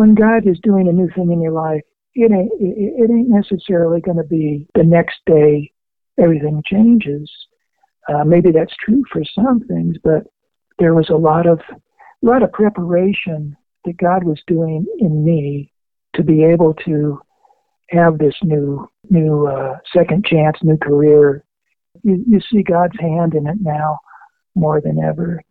when God is doing a new thing in your life, it ain't it, ain't necessarily going to be the next day everything changes. Uh, maybe that's true for some things, but there was a lot of a lot of preparation that God was doing in me to be able to have this new new uh, second chance, new career. You, you see God's hand in it now more than ever.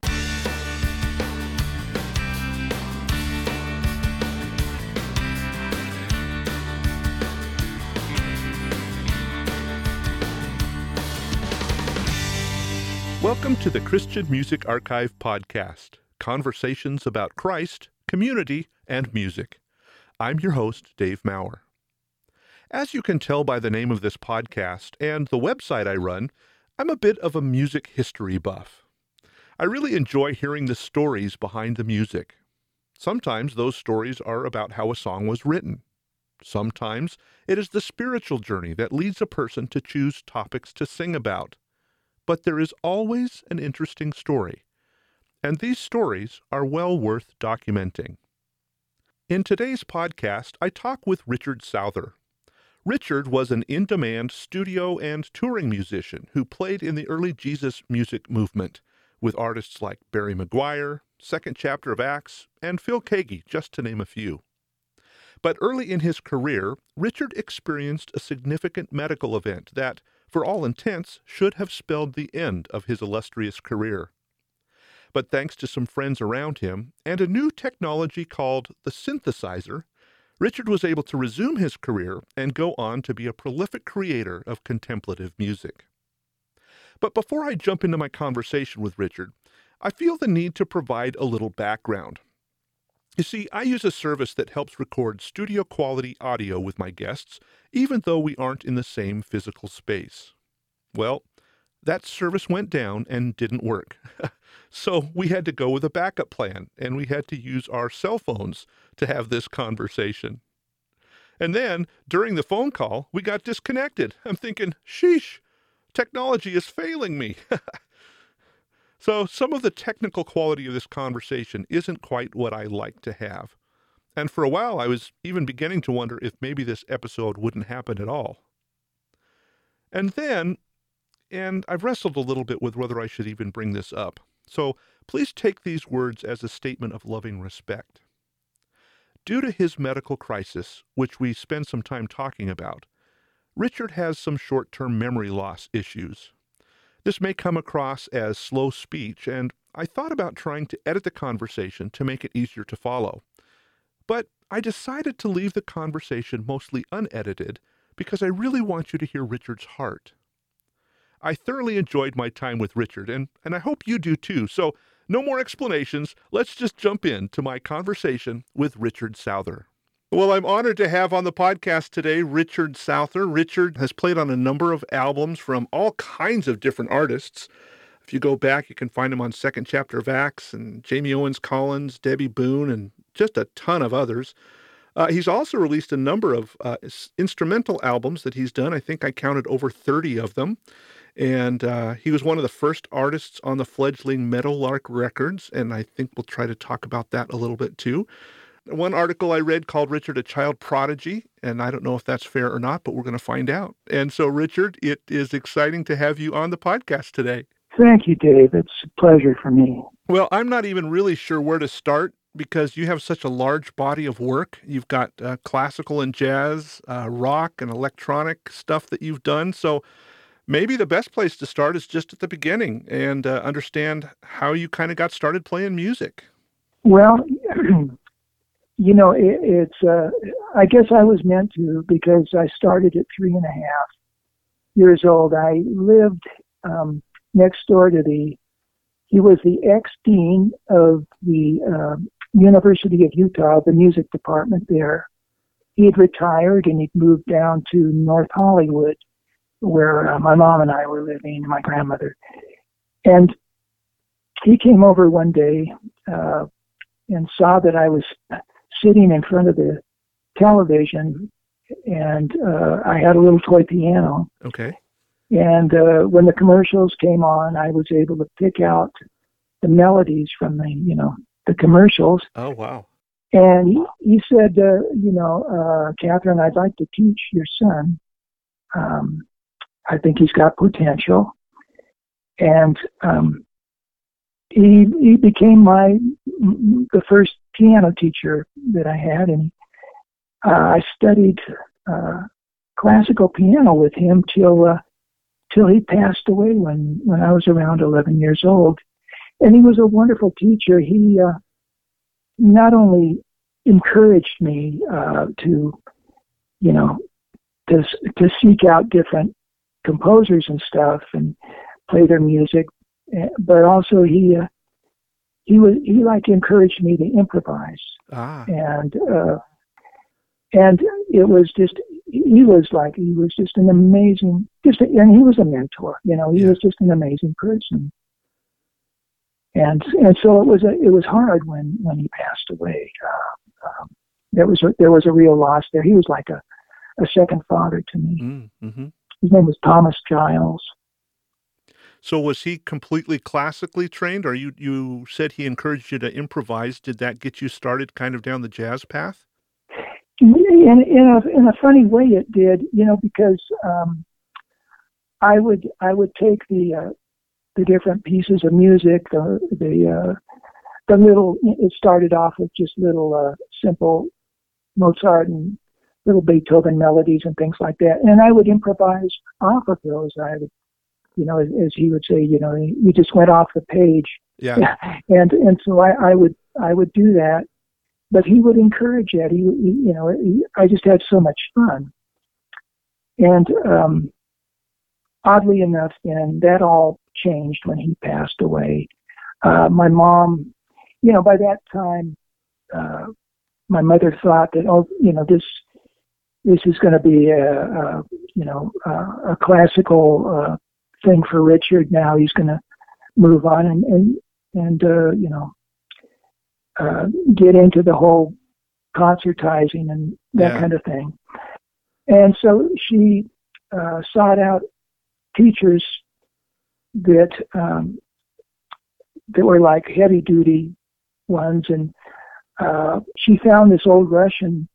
Welcome to the Christian Music Archive podcast conversations about Christ, community, and music. I'm your host, Dave Maurer. As you can tell by the name of this podcast and the website I run, I'm a bit of a music history buff. I really enjoy hearing the stories behind the music. Sometimes those stories are about how a song was written. Sometimes it is the spiritual journey that leads a person to choose topics to sing about but there is always an interesting story, and these stories are well worth documenting. In today's podcast, I talk with Richard Souther. Richard was an in demand studio and touring musician who played in the early Jesus music movement with artists like Barry McGuire, Second Chapter of Acts, and Phil Keaggy, just to name a few. But early in his career, Richard experienced a significant medical event that, for all intents, should have spelled the end of his illustrious career. But thanks to some friends around him and a new technology called the synthesizer, Richard was able to resume his career and go on to be a prolific creator of contemplative music. But before I jump into my conversation with Richard, I feel the need to provide a little background. You see, I use a service that helps record studio quality audio with my guests, even though we aren't in the same physical space. Well, that service went down and didn't work. so we had to go with a backup plan, and we had to use our cell phones to have this conversation. And then, during the phone call, we got disconnected. I'm thinking, sheesh, technology is failing me. So, some of the technical quality of this conversation isn't quite what I like to have. And for a while, I was even beginning to wonder if maybe this episode wouldn't happen at all. And then, and I've wrestled a little bit with whether I should even bring this up. So, please take these words as a statement of loving respect. Due to his medical crisis, which we spend some time talking about, Richard has some short term memory loss issues this may come across as slow speech, and I thought about trying to edit the conversation to make it easier to follow. But I decided to leave the conversation mostly unedited because I really want you to hear Richard's heart. I thoroughly enjoyed my time with Richard, and, and I hope you do too. So, no more explanations. Let's just jump in to my conversation with Richard Souther. Well, I'm honored to have on the podcast today Richard Souther. Richard has played on a number of albums from all kinds of different artists. If you go back, you can find him on Second Chapter of Acts and Jamie Owens Collins, Debbie Boone, and just a ton of others. Uh, he's also released a number of uh, instrumental albums that he's done. I think I counted over 30 of them. And uh, he was one of the first artists on the fledgling Meadowlark Records, and I think we'll try to talk about that a little bit too. One article I read called Richard a child prodigy, and I don't know if that's fair or not, but we're going to find out. And so, Richard, it is exciting to have you on the podcast today. Thank you, Dave. It's a pleasure for me. Well, I'm not even really sure where to start because you have such a large body of work. You've got uh, classical and jazz, uh, rock and electronic stuff that you've done. So maybe the best place to start is just at the beginning and uh, understand how you kind of got started playing music. Well, you know, it, it's, uh, I guess I was meant to because I started at three and a half years old. I lived um, next door to the, he was the ex dean of the uh, University of Utah, the music department there. He had retired and he'd moved down to North Hollywood, where uh, my mom and I were living, my grandmother. And he came over one day uh, and saw that I was sitting in front of the television, and uh, I had a little toy piano. Okay. And uh, when the commercials came on, I was able to pick out the melodies from the, you know, the commercials. Oh wow! And he, he said, uh, you know, uh, Catherine, I'd like to teach your son. Um, I think he's got potential. And um, he he became my the first piano teacher that I had, and uh, I studied uh, classical piano with him till uh, till he passed away when when I was around 11 years old. And he was a wonderful teacher. He uh, not only encouraged me uh, to, you know, to to seek out different composers and stuff and play their music, Eh, but also he uh, he was he like encouraged me to improvise ah. and uh, and it was just he was like he was just an amazing just a, and he was a mentor you know he yeah. was just an amazing person and and so it was a, it was hard when when he passed away uh, um, there was a, there was a real loss there he was like a a second father to me mm, mm-hmm. his name was Thomas Giles so was he completely classically trained, or you you said he encouraged you to improvise? Did that get you started kind of down the jazz path? In, in a in a funny way, it did. You know, because um, I would I would take the uh, the different pieces of music, the the uh, the little. It started off with just little uh, simple Mozart and little Beethoven melodies and things like that, and I would improvise off of those. I would you know, as, as he would say, you know, you just went off the page. Yeah. and and so I, I would I would do that, but he would encourage it. He, he you know, he, I just had so much fun. And um, oddly enough, then that all changed when he passed away. Uh, my mom, you know, by that time, uh, my mother thought that, oh, you know, this this is going to be a, a you know a, a classical uh, thing for Richard now. He's going to move on and and and uh, you know uh, get into the whole concertizing and that Yeah. kind of thing. And so she uh, sought out teachers that um, that were like heavy duty ones, and uh, she found this old Russian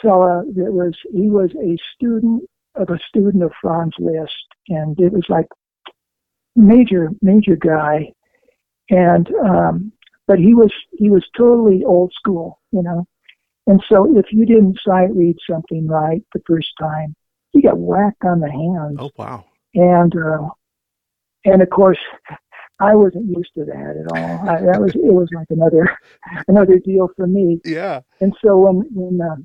fella that was he was a student of a student of Franz Liszt, and it was like major major guy, and um, but he was he was totally old school, you know. And so if you didn't sight read something right the first time, you got whacked on the hands. Oh wow. And uh, and of course, I wasn't used to that at all. I, that was it was like another another deal for me. Yeah. And so when when uh,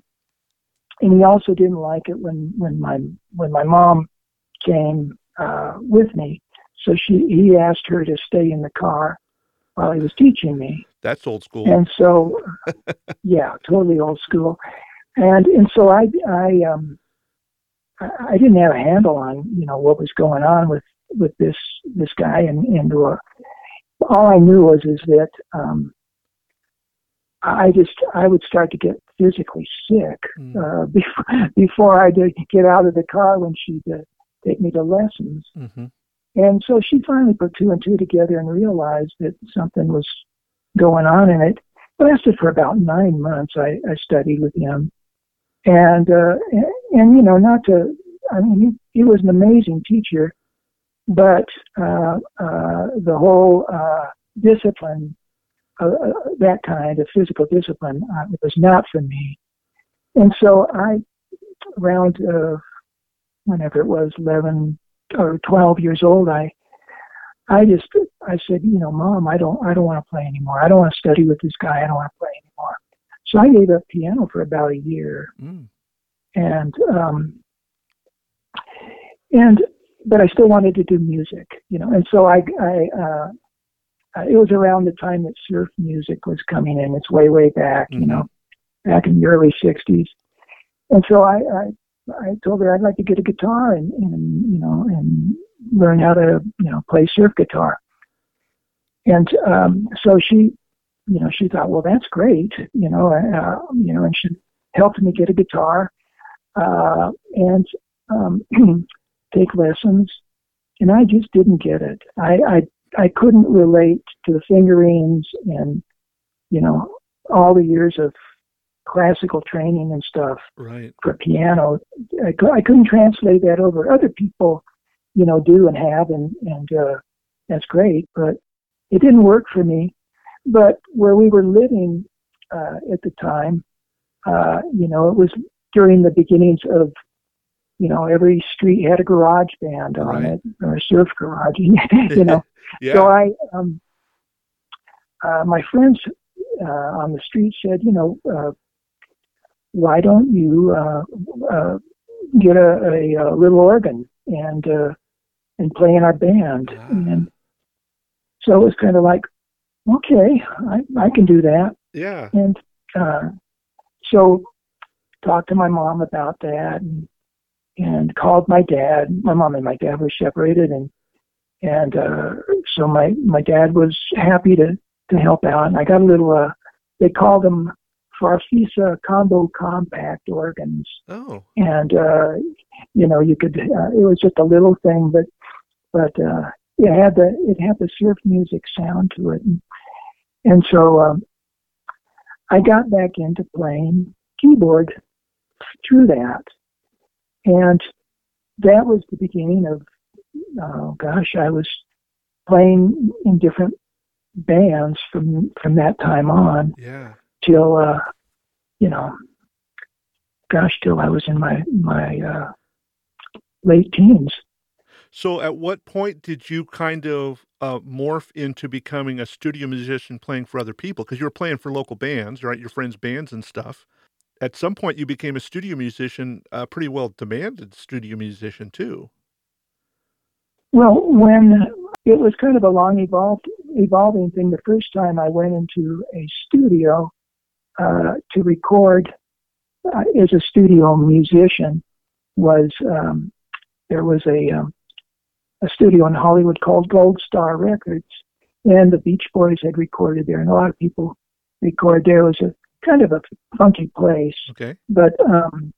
and he also didn't like it when when my when my mom came uh, with me. So she he asked her to stay in the car while he was teaching me. That's old school. And so, yeah, totally old school. And and so I I um I didn't have a handle on you know what was going on with with this this guy and and uh, all I knew was is that um I just I would start to get physically sick Mm. uh, before before I did get out of the car when she'd uh, take me to lessons. hmm And so she finally put two and two together and realized that something was going on in it. It lasted for about nine months. I, I studied with him. And, uh, and, and, you know, not to, I mean, he, he was an amazing teacher, but uh, uh, the whole uh, discipline, uh, uh, that kind of physical discipline, uh, was not for me. And so I, around uh, whenever it was 11 or 12 years old, I, I just, I said, you know, mom, I don't, I don't want to play anymore. I don't want to study with this guy. I don't want to play anymore. So I gave up piano for about a year, Mm. and um, and but I still wanted to do music, you know. And so I, I, uh, uh, it was around the time that surf music was coming in. It's way, way back, you Mhm. know, back in the early '60s. And so I, I, I told her I'd like to get a guitar and, and you know, and learn how to, you know, play surf guitar. And um, so she, you know, she thought, well, that's great, you know, uh, you know, and she helped me get a guitar uh, and um, take lessons. And I just didn't get it. I, I I couldn't relate to the fingerings and you know all the years of classical training and stuff Right. for piano. I, I couldn't translate that over. Other people, you know, do and have, and and uh, that's great. But it didn't work for me. But where we were living uh, at the time, uh, you know, it was during the beginnings of, you know, every street had a garage band on Right. it or a surf garage. you know, yeah. so I, um, uh, my friends uh, on the street said, you know, uh, why don't you uh, uh, get a, a, a little organ and uh, and play in our band? Ah. And so it was kind of like, okay, I, I can do that. yeah. And uh, so talked to my mom about that and and called my dad. My mom and my dad were separated and and uh, so my my dad was happy to to help out. And I got a little uh, they called them Farfisa combo compact organs Oh. and uh you know you could uh, it was just a little thing but but uh it had the it had the surf music sound to it and, and so um i got back into playing keyboard through that and that was the beginning of oh gosh i was playing in different bands from from that time on Yeah. till uh you know gosh till I was in my my uh late teens. So, at what point did you kind of uh, morph into becoming a studio musician playing for other people? Because you were playing for local bands, right? Your friends' bands and stuff. At some point, you became a studio musician, a pretty well demanded studio musician, too. Well, when it was kind of a long evolved evolving thing, the first time I went into a studio uh, to record uh, as a studio musician was um, there was a um, a studio in Hollywood called Gold Star Records, and the Beach Boys had recorded there, and a lot of people record there. It was a kind of a funky place. Okay. but um,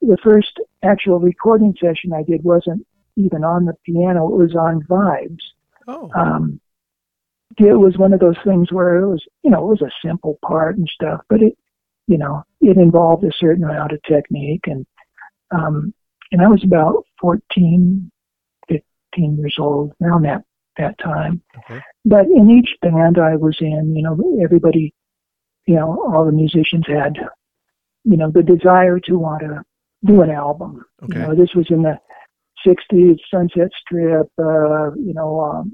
the first actual recording session I did wasn't even on the piano; it was on vibes. Oh. Um, it was one of those things where it was, you know, it was a simple part and stuff, but it, you know, it involved a certain amount of technique, and um, and I was about 14, 15 years old around that that time. Okay. But in each band I was in, you know, everybody, you know, all the musicians had, you know, the desire to want to do an album. Okay. You know, this was in the 60s, Sunset Strip, uh, you know, um,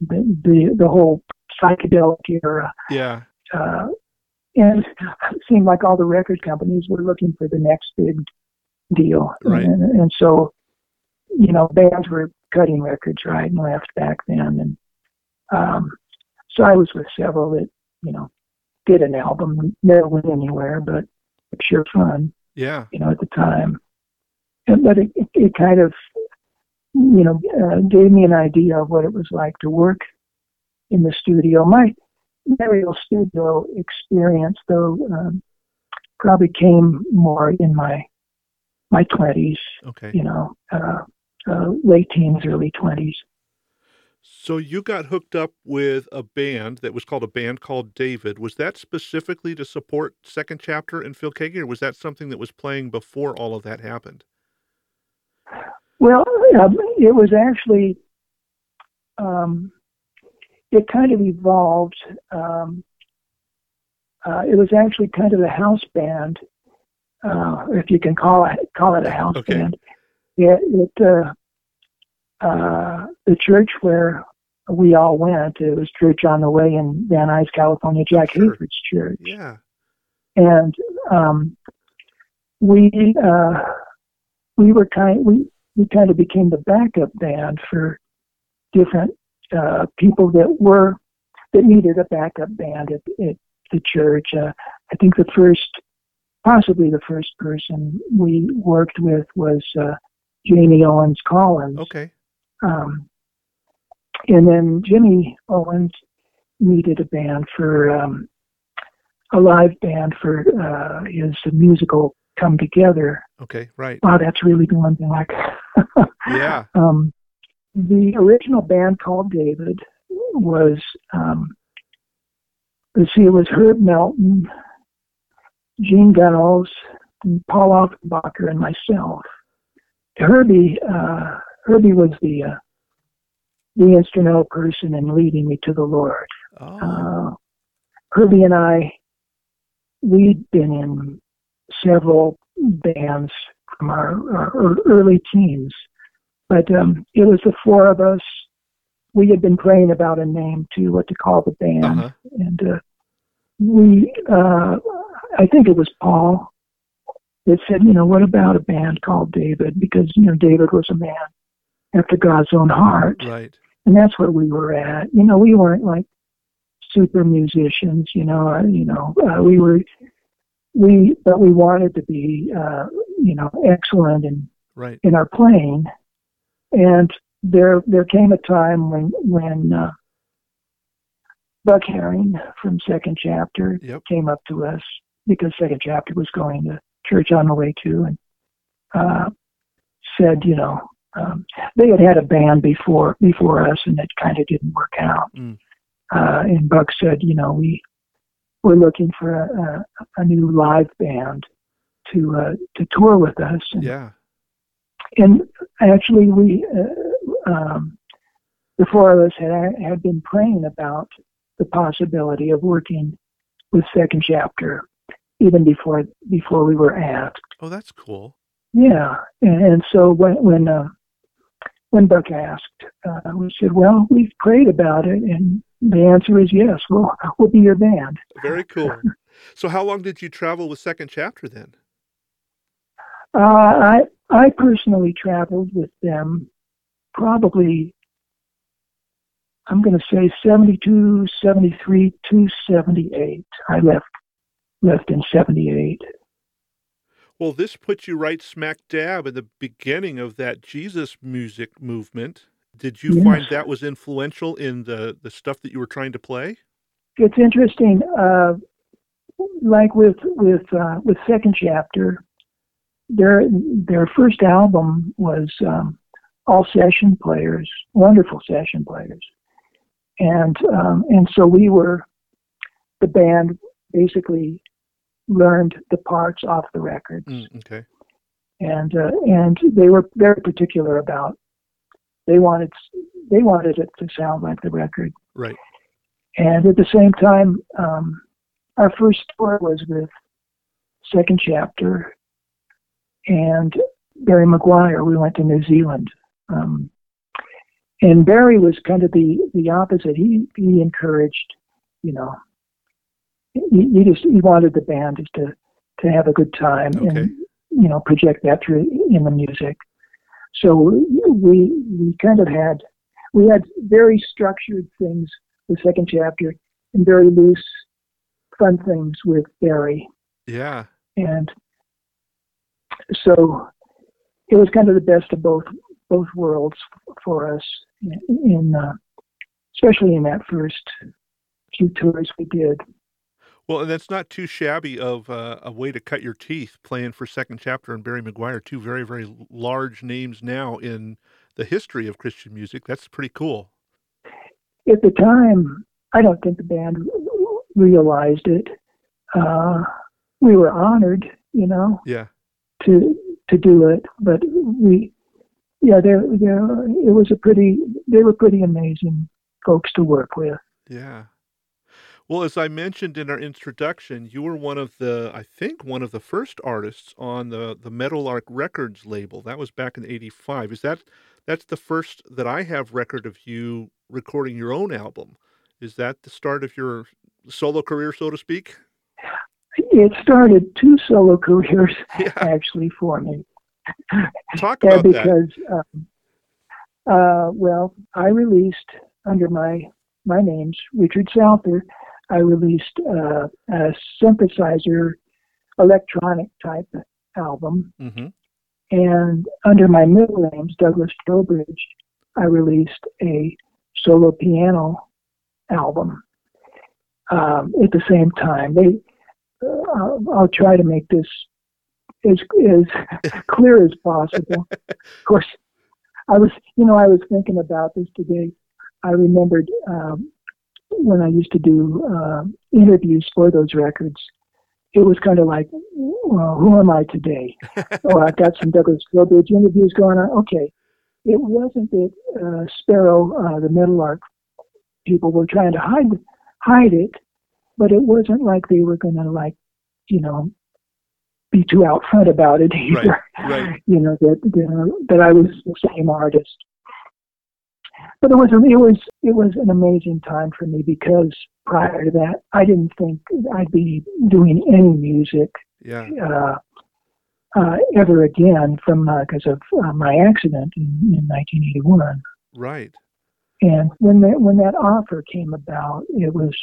the, the, the whole psychedelic era. Yeah. Uh, and it seemed like all the record companies were looking for the next big deal. Right. And, and so, you know, bands were cutting records right and left back then. And um, so I was with several that, you know, did an album, never went anywhere, but it's sure fun Yeah. you know, at the time. And, but it, it, it kind of, you know, uh, gave me an idea of what it was like to work in the studio. My, my real studio experience, though, um, probably came more in my my twenties. Okay. You know, uh, uh, late teens, early twenties. So you got hooked up with a band that was called a band called David. Was that specifically to support Second Chapter and Phil Keaggy, or was that something that was playing before all of that happened? Well, um, it was actually, um, it kind of evolved. Um, uh, it was actually kind of a house band, uh, if you can call it call it a house Okay. band. It, it uh, uh, the church where we all went. It was Church on the Way in Van Nuys, California. Jack Sure. Hayford's church Yeah. and um, we uh, we were kind we we kind of became the backup band for different uh, people that were that needed a backup band at, at the church. Uh, I think the first, possibly the first person we worked with was uh, Jamie Owens Collins. Okay. Um, and then Jimmy Owens needed a band for um, a live band for uh, his musical Come Together. Okay. Right. Wow, that's really going thing like. Yeah. um, the original band called David was um, let's see, it was Herb Melton, Gene Gunnels, Paul Offenbacher, and myself. Herbie, uh, Herbie was the uh, the instrumental person in leading me to the Lord. Oh, Uh, Herbie and I, we'd been in several bands from our, our early teens, but um, it was the four of us. We had been praying about a name too, what to call the band, uh-huh. and uh, we, uh, I think it was Paul that said, you know, what about a band called David? Because you know, David was a man after God's own heart, Right. and that's where we were at. You know, we weren't like super musicians. You know, uh, you know, uh, we were we, but we wanted to be, uh, you know, excellent in Right. in our playing. And there there came a time when when uh, Buck Herring from Second Chapter Yep. came up to us because Second Chapter was going to church on the way to, and uh, said, you know, um, they had had a band before before us, and it kind of didn't work out. Mm. Uh, and Buck said, you know, we we're looking for a, a, a new live band to uh, to tour with us. And, Yeah. and actually, we uh, um, the four of us had had been praying about the possibility of working with Second Chapter even before before we were asked. Oh, that's cool. Yeah, and, and so when when uh, when Buck asked, uh, we said, "Well, we've prayed about it, and the answer is yes. We'll we'll be your band." Very cool. so, how long did you travel with Second Chapter then? Uh, I I personally traveled with them probably I'm going to say 72, 73 to 78. I left left in 78. Well, this puts you right smack dab in the beginning of that Jesus music movement. Did you Yes. find that was influential in the, the stuff that you were trying to play? It's interesting. Uh, like with with uh, with Second Chapter, their their first album was um, all session players, wonderful session players, and um, and so we were the band basically learned the parts off the records, Mm, okay. and uh, and they were very particular about they wanted they wanted it to sound like the record. Right. And at the same time, um, our first tour was with Second Chapter and Barry McGuire. We went to New Zealand. Um, and Barry was kind of the, the opposite. He, he encouraged, you know, he, he just, he wanted the band just to, to have a good time Okay. and, you know, project that through in the music. So we, we kind of had, we had very structured things the second chapter and very loose, fun things with Barry. Yeah. And so it was kind of the best of both both worlds for us in, in uh, especially in that first few tours we did. Well, and that's not too shabby of uh, a way to cut your teeth playing for Second Chapter and Barry McGuire, two very, very large names now in the history of Christian music. That's pretty cool. At the time, I don't think the band realized it. Uh, we were honored, you know, Yeah. to to do it, but we, yeah, there, there, it was a pretty, they were pretty amazing folks to work with. Yeah. Well, as I mentioned in our introduction, you were one of the, I think, one of the first artists on the the Meadowlark Records label. That was back in '85. Is that that's the first that I have record of you recording your own album? Is that the start of your solo career, so to speak? It started two solo careers Yeah. actually for me. Talk about that. because, um, uh, well, I released under my my name's Richard Souther. I released uh, a synthesizer electronic type album, hmm and under my middle names Douglas Trowbridge, I released a solo piano album um, at the same time. They, uh, I'll, I'll try to make this as as clear as possible. of course, I was, you know, I was thinking about this today. I remembered um, when I used to do uh, interviews for those records. it was kind of like, well, who am I today? oh, I've got some Douglas Trowbridge interviews going on. Okay. It wasn't that uh, Sparrow, uh, the Meadowlark people were trying to hide hide it, but it wasn't like they were going to like, you know, be too out front about it either. Right, right. You know that that, that I was the same artist. But it was it was it was an amazing time for me because prior to that, I didn't think I'd be doing any music Yeah. uh, uh, ever again from because of uh, my accident in, in 1981. Right. And when that when that offer came about, it was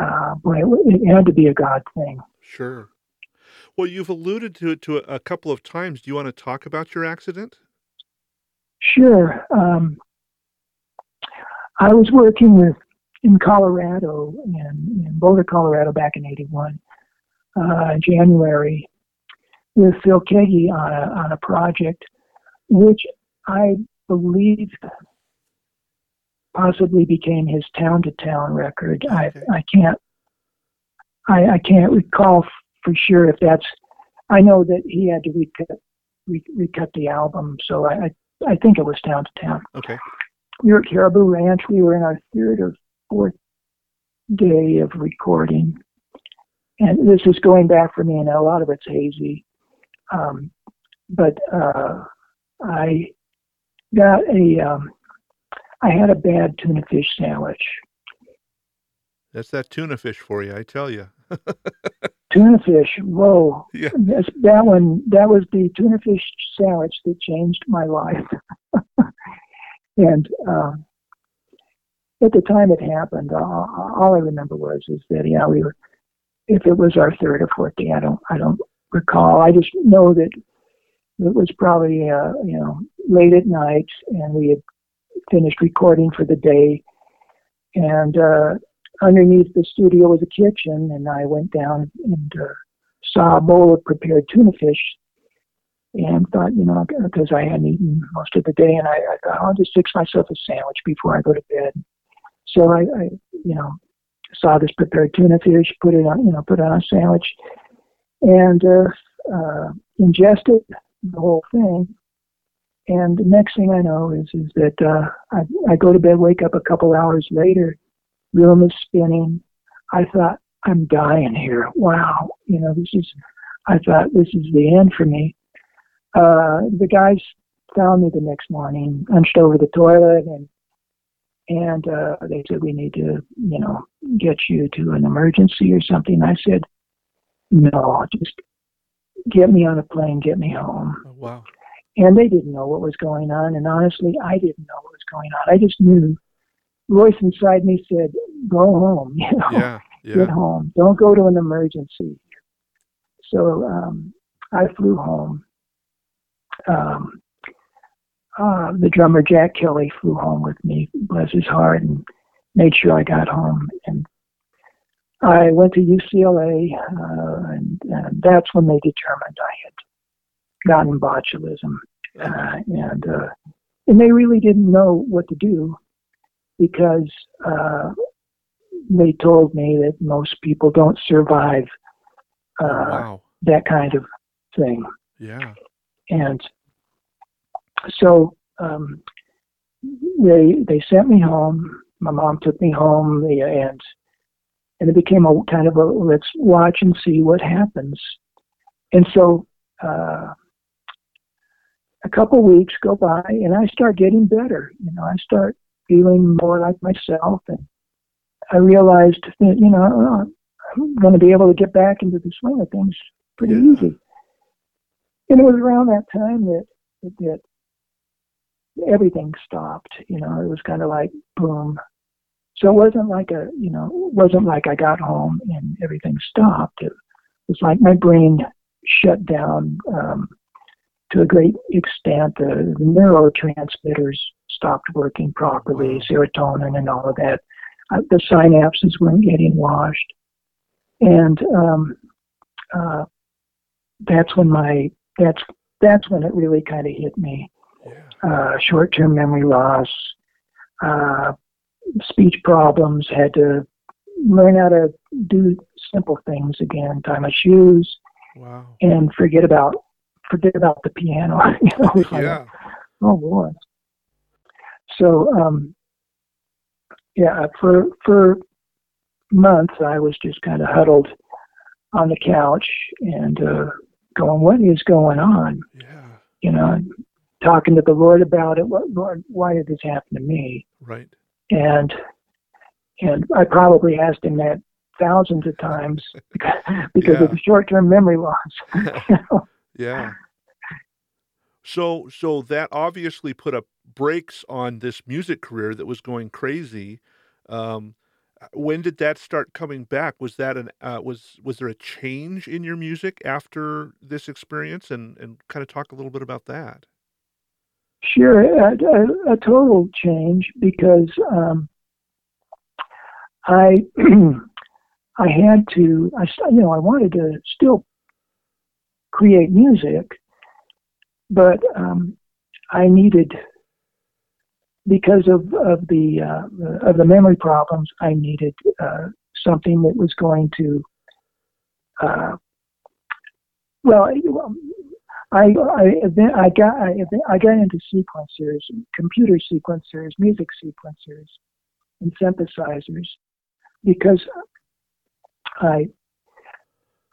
uh, boy, it, it had to be a God thing. Sure. Well, you've alluded to it to a, a couple of times. Do you want to talk about your accident? Sure. Um, I was working with in Colorado in, in Boulder, Colorado, back in '81, uh, January, with Phil Keaggy on a on a project, which I believe possibly became his town to town record. I I can't I, I can't recall f- for sure if that's. I know that he had to recut re, recut the album, so I, I I think it was town to town. Okay. We were at Caribou Ranch. We were in our third or fourth day of recording, and this is going back for me, and a lot of it's hazy. Um, but uh, I got a um, I had a bad tuna fish sandwich. That's that tuna fish for you, I tell you. Tuna fish, whoa! Yeah. That's, that one, that was the tuna fish sandwich that changed my life. and um, at the time it happened, all, all I remember was is that yeah, we were. If it was our third or fourth day, I don't, I don't recall. I just know that it was probably uh, you know late at night, and we had finished recording for the day, and uh, underneath the studio was a kitchen, and I went down and uh, saw a bowl of prepared tuna fish, and thought, you know, because I hadn't eaten most of the day, and I, I thought I'll just fix myself a sandwich before I go to bed. So I, I, you know, saw this prepared tuna fish, put it on, you know, put it on a sandwich, and uh, uh, ingested the whole thing. And the next thing I know is is that uh, I, I go to bed, wake up a couple hours later, room is spinning. I thought I'm dying here. Wow, you know this is. I thought this is the end for me. Uh, the guys found me the next morning, hunched over the toilet, and and uh, they said we need to, you know, get you to an emergency or something. I said, no, just get me on a plane, get me home. Oh, wow. And they didn't know what was going on, and honestly, I didn't know what was going on. I just knew. Voice inside me said, "Go home, you know, Yeah. get home. Don't go to an emergency." So um, I flew home. Um, uh, the drummer Jack Kelly flew home with me, bless his heart, and made sure I got home. And I went to UCLA, uh, and, and that's when they determined I had gotten botulism, uh, and uh, and they really didn't know what to do because uh, they told me that most people don't survive uh, wow. that kind of thing. Yeah. And so um, they they sent me home. My mom took me home, and and it became a kind of a let's watch and see what happens. And so uh, a couple weeks go by, and I start getting better. You know, I start feeling more like myself, and I realized that you know I'm going to be able to get back into the swing of things pretty Yeah. easy. And it was around that time that that everything stopped. You know, it was kind of like boom. So it wasn't like a you know, it wasn't like I got home and everything stopped. It was like my brain shut down um, to a great extent. The, the neurotransmitters stopped working properly, serotonin and all of that. Uh, the synapses weren't getting washed, and um, uh, that's when my that's that's when it really kind of hit me. Uh, short-term memory loss, uh, speech problems. Had to learn how to do simple things again, tie my shoes, Wow. and forget about forget about the piano. you know, like, Yeah. oh boy. So um, yeah, for for months I was just kind of huddled on the couch and uh, going, "What is going on?" Yeah. You know, talking to the Lord about it. What, Lord, why did this happen to me? Right. And and I probably asked him that thousands of times because, because Yeah. of the short-term memory loss. you know? Yeah. So so that obviously put up brakes on this music career that was going crazy. Um, when did that start coming back? Was that an uh, was was there a change in your music after this experience? And and kind of talk a little bit about that. Sure, a, a, a total change because um, I I had to I you know I wanted to still create music, but um, I needed because of of the uh, of the memory problems I needed uh, something that was going to uh, well I I I got I, I got into sequencers, computer sequencers, music sequencers, and synthesizers because I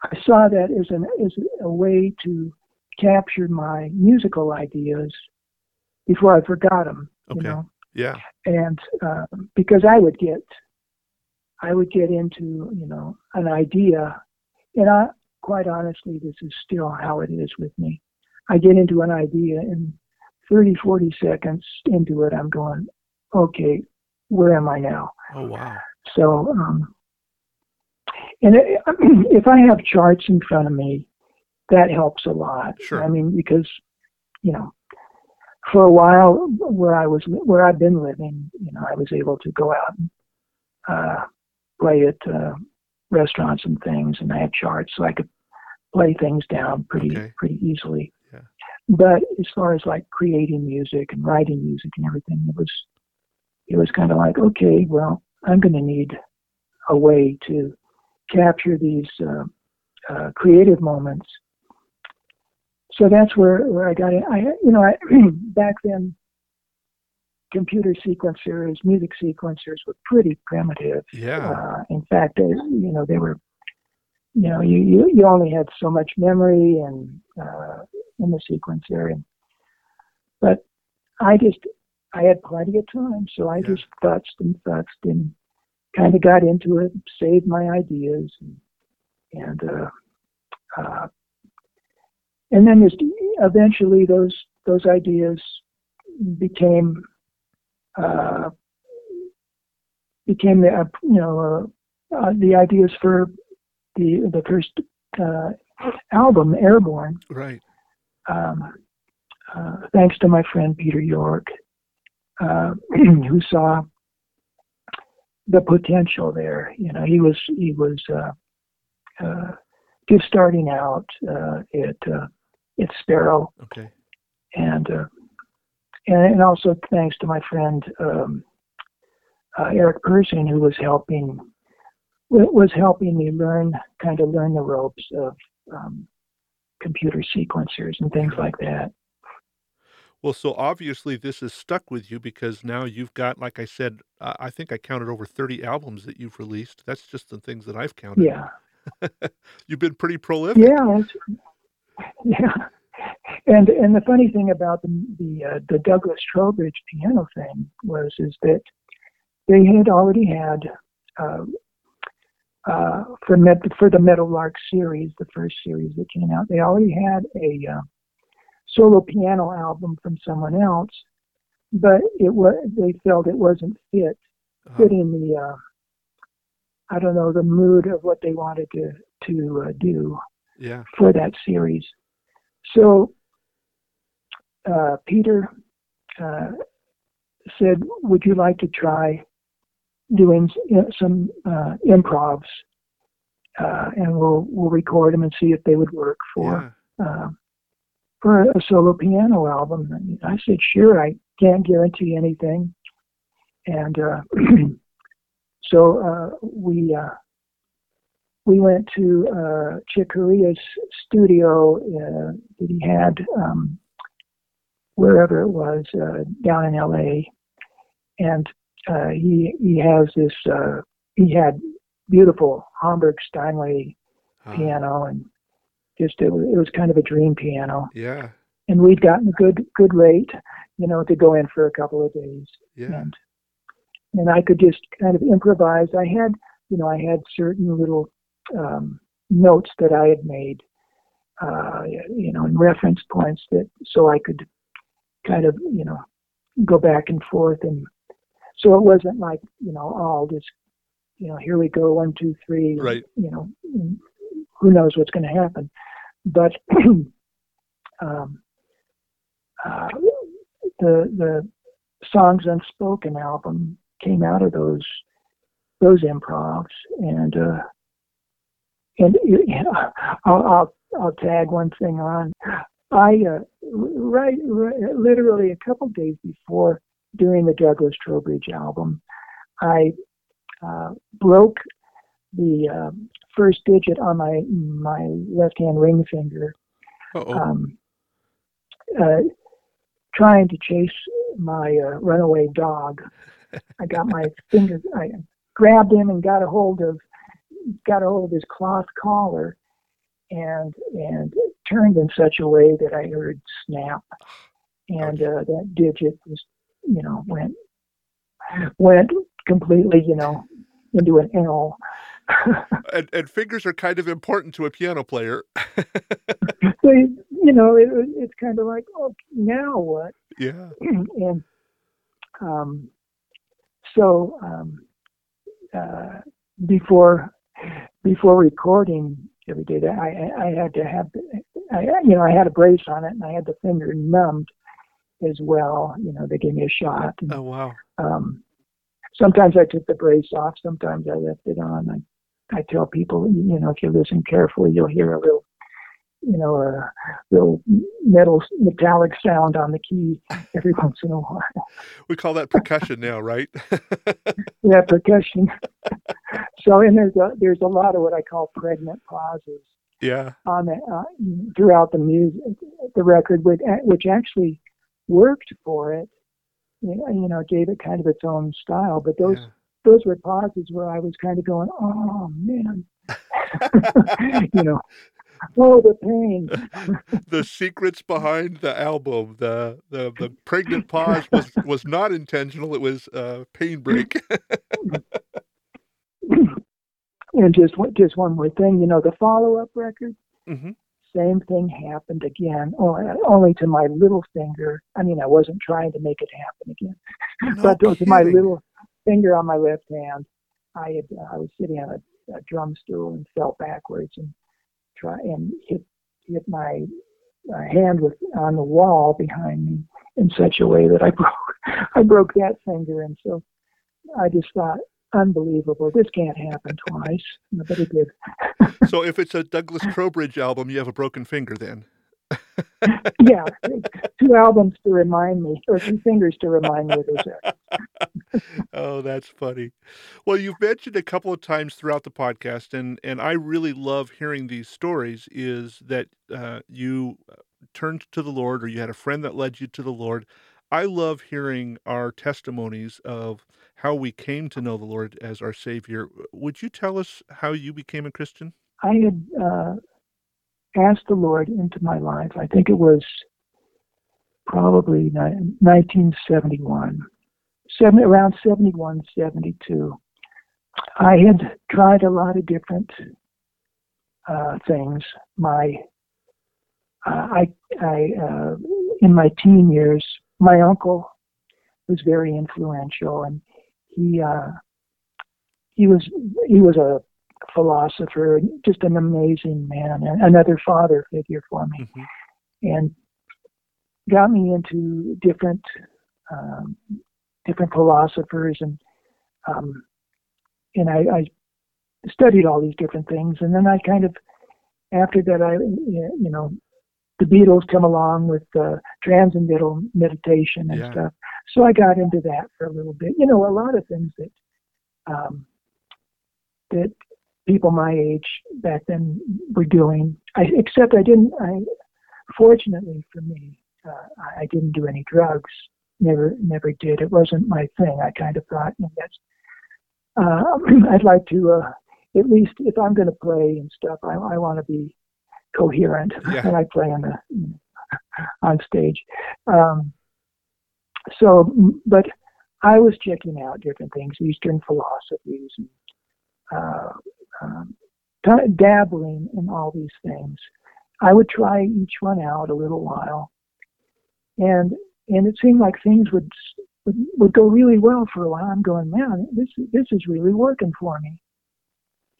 I saw that as an as a way to capture my musical ideas before I forgot them. Okay. You know, Yeah. and uh, because I would get I would get into you know an idea, and I quite honestly this is still how it is with me. I get into an idea and 30, 40 seconds into it, I'm going, okay, where am I now? Oh wow. So, um, and it, if I have charts in front of me, that helps a lot. Sure. I mean, because you know, for a while where I was where I've been living, you know, I was able to go out and uh, play at uh, restaurants and things, and I had charts, so I could play things down pretty Okay. pretty easily. Yeah. But as far as like creating music and writing music and everything, it was it was kind of like, okay, well, I'm going to need a way to capture these uh, uh, creative moments. So that's where, where I got it. I, you know, I, back then, computer sequencers, music sequencers were pretty primitive. Yeah. Uh, in fact, they, you know, they were, you know, you, you, you only had so much memory and uh, in the sequencer, and but I just I had plenty of time, so I Yeah. just futzed and futzed and kind of got into it, saved my ideas, and, and uh, uh, and then eventually those those ideas became uh, became the uh, you know uh, uh, the ideas for the the first uh, album Airborne right. um, uh, thanks to my friend Peter York, uh, who saw the potential there. You know, he was he was uh, uh, just starting out uh, at at Sparrow, Okay. and uh, and and also thanks to my friend um, uh, Eric Person, who was helping was helping me learn kind of learn the ropes of um, computer sequencers and things like that. Well, so obviously this has stuck with you because now you've got, like I said, I think I counted over 30 albums that you've released. That's just the things that I've counted. Yeah. You've been pretty prolific. Yeah, it's, yeah. And and the funny thing about the the, uh, the Douglas Trowbridge piano thing was is that they had already had uh, uh, for Met, for the Meadowlark series, the first series that came out, they already had a uh, solo piano album from someone else, but it was they felt it wasn't fit Uh, fitting the uh, I don't know the mood of what they wanted to to uh, do yeah. for that series. So uh, Peter uh, said, "Would you like to try doing some uh, improvs, uh, and we'll we'll record them and see if they would work for yeah. uh, for a solo piano album?" And I said, "Sure. I can't guarantee anything." And uh, so uh, we uh, we went to uh, Chick Corea's studio uh, that he had um, wherever it was uh, down in L.A. And uh, he he has this uh, he had beautiful Hamburg Steinway Ah, piano and just it was, it was kind of a dream piano. yeah. And we'd gotten a good good rate, you know, to go in for a couple of days Yeah. and and I could just kind of improvise. I had, you know, I had certain little um, notes that I had made, uh, you know, and reference points that so I could kind of, you know, go back and forth, and so it wasn't like, you know, all just, you know, here we go, one, two, three, Right. you know, who knows what's going to happen, but um, uh, the the songs unspoken album came out of those those improvs and uh and you know, I'll, I'll I'll tag one thing on I uh, right, right literally a couple days before during the Douglas Trowbridge album I uh, broke the uh, first digit on my my left hand ring finger um, uh, trying to chase my uh, runaway dog. I got my finger, I grabbed him and got a hold of got a hold of his cloth collar, and and turned in such a way that I heard snap, and uh, that digit just you know went went completely you know into an L. and, and fingers are kind of important to a piano player. so you know it, it's kind of like oh now what yeah. and um, so um, uh, before before recording every day, that I I had to have I you know I had a brace on it and I had the finger numbed as well. You know they gave me a shot. And, Oh wow. um, sometimes I took the brace off. Sometimes I left it on. I I tell people you know if you listen carefully, you'll hear a little you know, a little metal metallic sound on the key every once in a while. We call that percussion now, right? Yeah, percussion. so, and there's a there's a lot of what I call pregnant pauses yeah. on the uh, throughout the music, the record, which which actually worked for it. You know, you know, gave it kind of its own style. But those yeah. those were pauses where I was kind of going, oh man, you know, oh the pain. the secrets behind the album, the the, the pregnant pause was was not intentional. It was uh, pain break. and just one- just one more thing, you know, the follow up record, hmm same thing happened again, only, only to my little finger. I mean, I wasn't trying to make it happen again, No but to my little finger on my left hand, I had I was sitting on a, a drum stool and fell backwards and try and hit hit my uh, hand with on the wall behind me in such a way that I broke I broke that finger, and so I just thought, unbelievable, this can't happen twice, but it did. So if it's a Douglas Trowbridge album, you have a broken finger then. Yeah, two albums to remind me, or two fingers to remind me of this. oh, that's funny. Well, you've mentioned a couple of times throughout the podcast, and and I really love hearing these stories. Is that uh, you turned to the Lord, or you had a friend that led you to the Lord? I love hearing our testimonies of how we came to know the Lord as our Savior. Would you tell us how you became a Christian? I had uh, asked the Lord into my life. I think it was probably ni- 1971, seven, around 71, 72. I had tried a lot of different uh, things. My, uh, I, I, uh, in my teen years, my uncle was very influential, and he, uh, he was, he was a philosopher, just an amazing man, and another father figure for me, Mhm. and got me into different um, different philosophers, and um, and I, I studied all these different things, and then I kind of after that I you know the Beatles come along with uh, transcendental meditation and Yeah. stuff, so I got into that for a little bit. You know, a lot of things that um, that people my age back then were doing. I, except I didn't. I fortunately for me, uh, I didn't do any drugs. Never, never did. It wasn't my thing. I kind of thought, you know, that's. Uh, I'd like to, uh, at least if I'm going to play and stuff, I, I want to be coherent Yeah. when I play on the on stage. Um, so, but I was checking out different things, Eastern philosophies, and uh, um, of dabbling in all these things. I would try each one out a little while, and and it seemed like things would would, would go really well for a while. I'm going, man, this this is really working for me.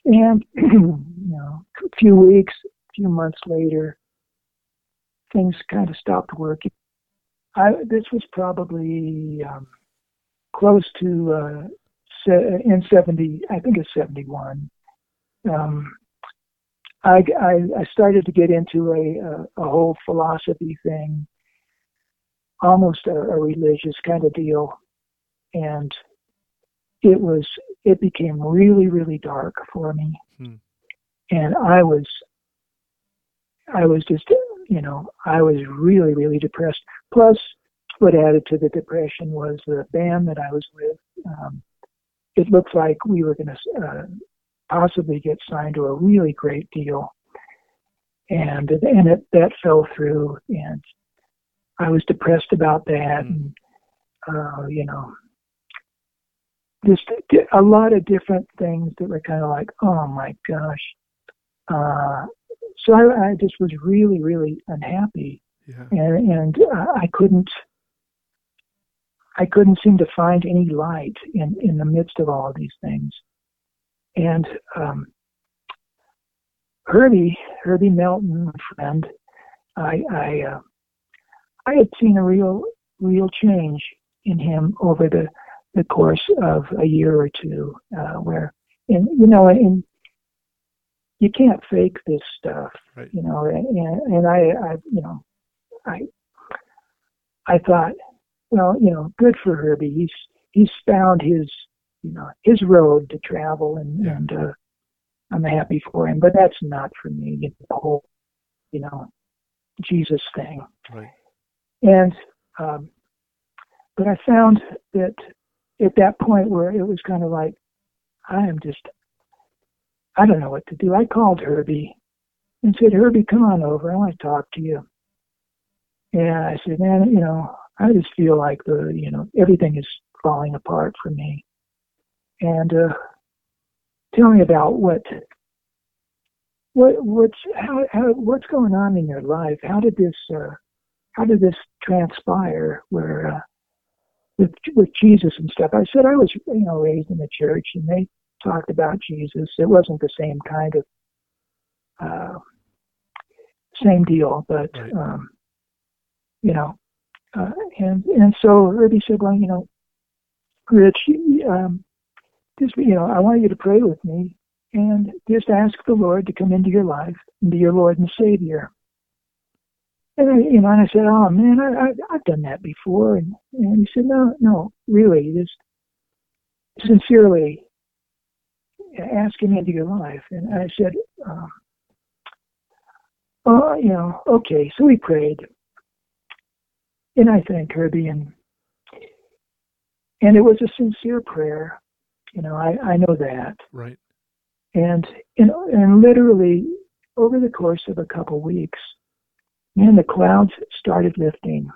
And you know, a few weeks, a few months later, things kind of stopped working. I this was probably um, close to uh, in seventy, I think it's seventy one. Um, I, I I started to get into a a, a whole philosophy thing, almost a, a religious kind of deal, and it was it became really really dark for me, Hmm. and I was I was just you know I was really really depressed. Plus, what added to the depression was the band that I was with. Um, it looked like we were going to uh, possibly get signed to a really great deal, and and it, that fell through, and I was depressed about that, Mm. and uh, you know, just a lot of different things that were kind of like, oh my gosh. Uh, so I, I just was really, really unhappy Yeah. and and uh, I couldn't I couldn't seem to find any light in in the midst of all of these things. And um, Herbie Herbie Melton, my friend, I I uh, I had seen a real real change in him over the the course of a year or two, uh, where and you know and you can't fake this stuff, Right. you know, and, and I, I you know I I thought, well, you know, good for Herbie. He's he's found his you know his road to travel, and Yeah. and uh, I'm happy for him. But that's not for me. You know, the whole you know Jesus thing. Right. And um, but I found that at that point where it was kind of like I am just I don't know what to do. I called Herbie and said, Herbie, come on over. I want to talk to you. And I said, man, you know, I just feel like the, you know, everything is falling apart for me. And uh, tell me about what, what, what's, how, how, what's going on in your life? How did this, uh, how did this transpire? Where, uh, with with Jesus and stuff. I said I was, you know, raised in the church, and they talked about Jesus. It wasn't the same kind of uh, same deal, but Right. um, you know, uh, and and so Herbie said, well, you know, Rich, um, just you know, I want you to pray with me and just ask the Lord to come into your life and be your Lord and Savior. And I, you know, and I said, "Oh man, I, I I've done that before." And, and he said, "No, no, really, just sincerely ask him into your life." And I said, um, "Oh, you know, okay." So we prayed, and I thanked Herbie, and and it was a sincere prayer. You know, I I know that, Right. and and and literally over the course of a couple weeks, man, the clouds started lifting,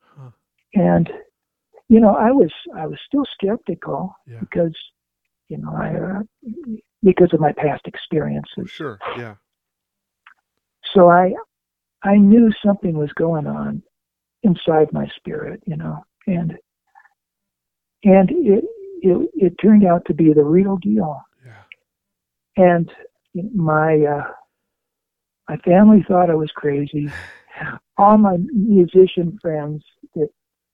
Huh. and you know, I was I was still skeptical Yeah. because you know I uh, because of my past experiences. Sure. Yeah. So I I knew something was going on inside my spirit, you know, and and it it, it turned out to be the real deal. Yeah. And my uh, my family thought I was crazy. All my musician friends that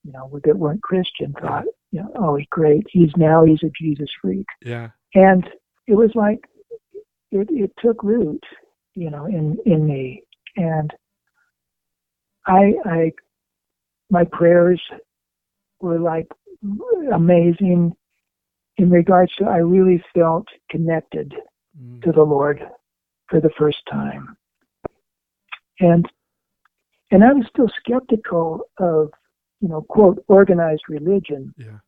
you know that weren't Christian thought, you know, oh, he's great. He's now he's a Jesus freak. Yeah. And it was like it it took root, you know, in in me. And I I my prayers were like amazing in regards to I really felt connected mm. to the Lord for the first time. And and I was still skeptical of, you know, quote, organized religion. Yeah.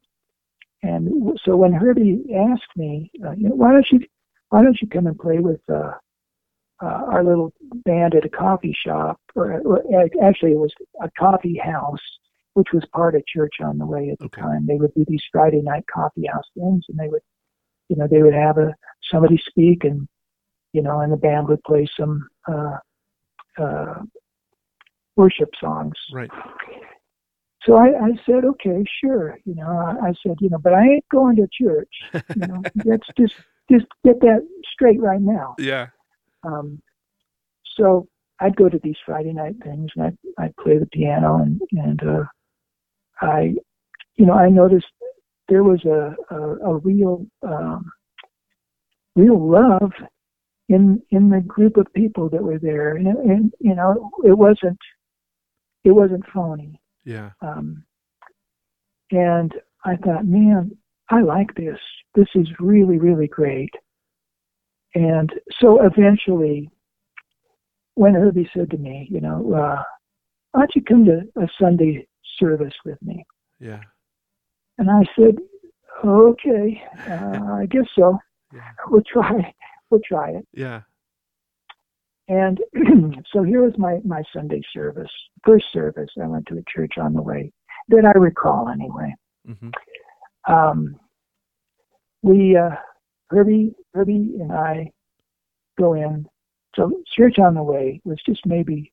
And so when Herbie asked me, uh, you know, why don't you, why don't you come and play with uh, uh, our little band at a coffee shop, or, or, actually it was a coffee house, which was part of Church on the Way at the okay. time. They would do these Friday night coffee house things, and they would, you know, they would have a somebody speak, and you know, and the band would play some uh, uh, worship songs. Right. So I, I said, okay, sure. You know, I, I said, you know, but I ain't going to church. You know, let's just just get that straight right now. Yeah. Um, so I'd go to these Friday night things and I'd, I'd play the piano and, and, uh, I, you know, I noticed there was a, a, a real, um, real love in, in the group of people that were there. And, and, you know, it wasn't, it wasn't phony. Yeah. Um, and I thought, man, I like this. This is really, really great. And so eventually, when Herbie said to me, you know, uh, why don't you come to a Sunday service with me? Yeah. And I said, okay, uh, I guess so. Yeah. We'll try. We'll try it. Yeah. And so here was my, my Sunday service, first service. I went to a church on the way that I recall anyway. Mm-hmm. Um, we, uh, Herbie, Herbie and I go in. So Church on the Way was just maybe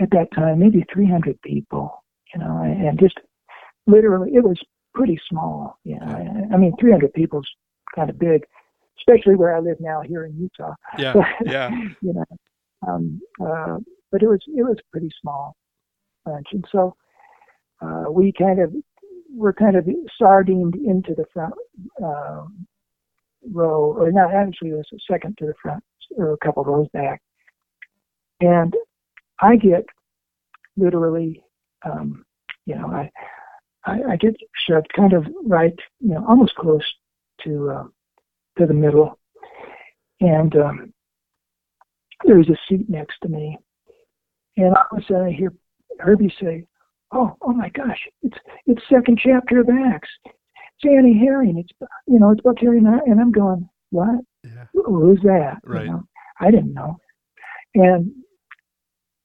at that time maybe 300 people, you know, and just literally it was pretty small. You know, I mean 300 people is kind of big, especially where I live now here in Utah. Yeah, yeah. you know, um, uh, but it was it was pretty small bunch, and so uh, we kind of were kind of sardined into the front uh, row, or not actually, it was a second to the front, or a couple rows back. And I get literally, um, you know, I, I, I get shoved kind of right, you know, almost close to uh, to the middle, and um, there's a seat next to me, and all of a sudden I hear Herbie say, "Oh, oh my gosh, it's it's second chapter of Acts. it's Annie Herring. It's you know, it's Buck Herring, and I'm going, what? Yeah. Who's that? Right. You know, I didn't know. And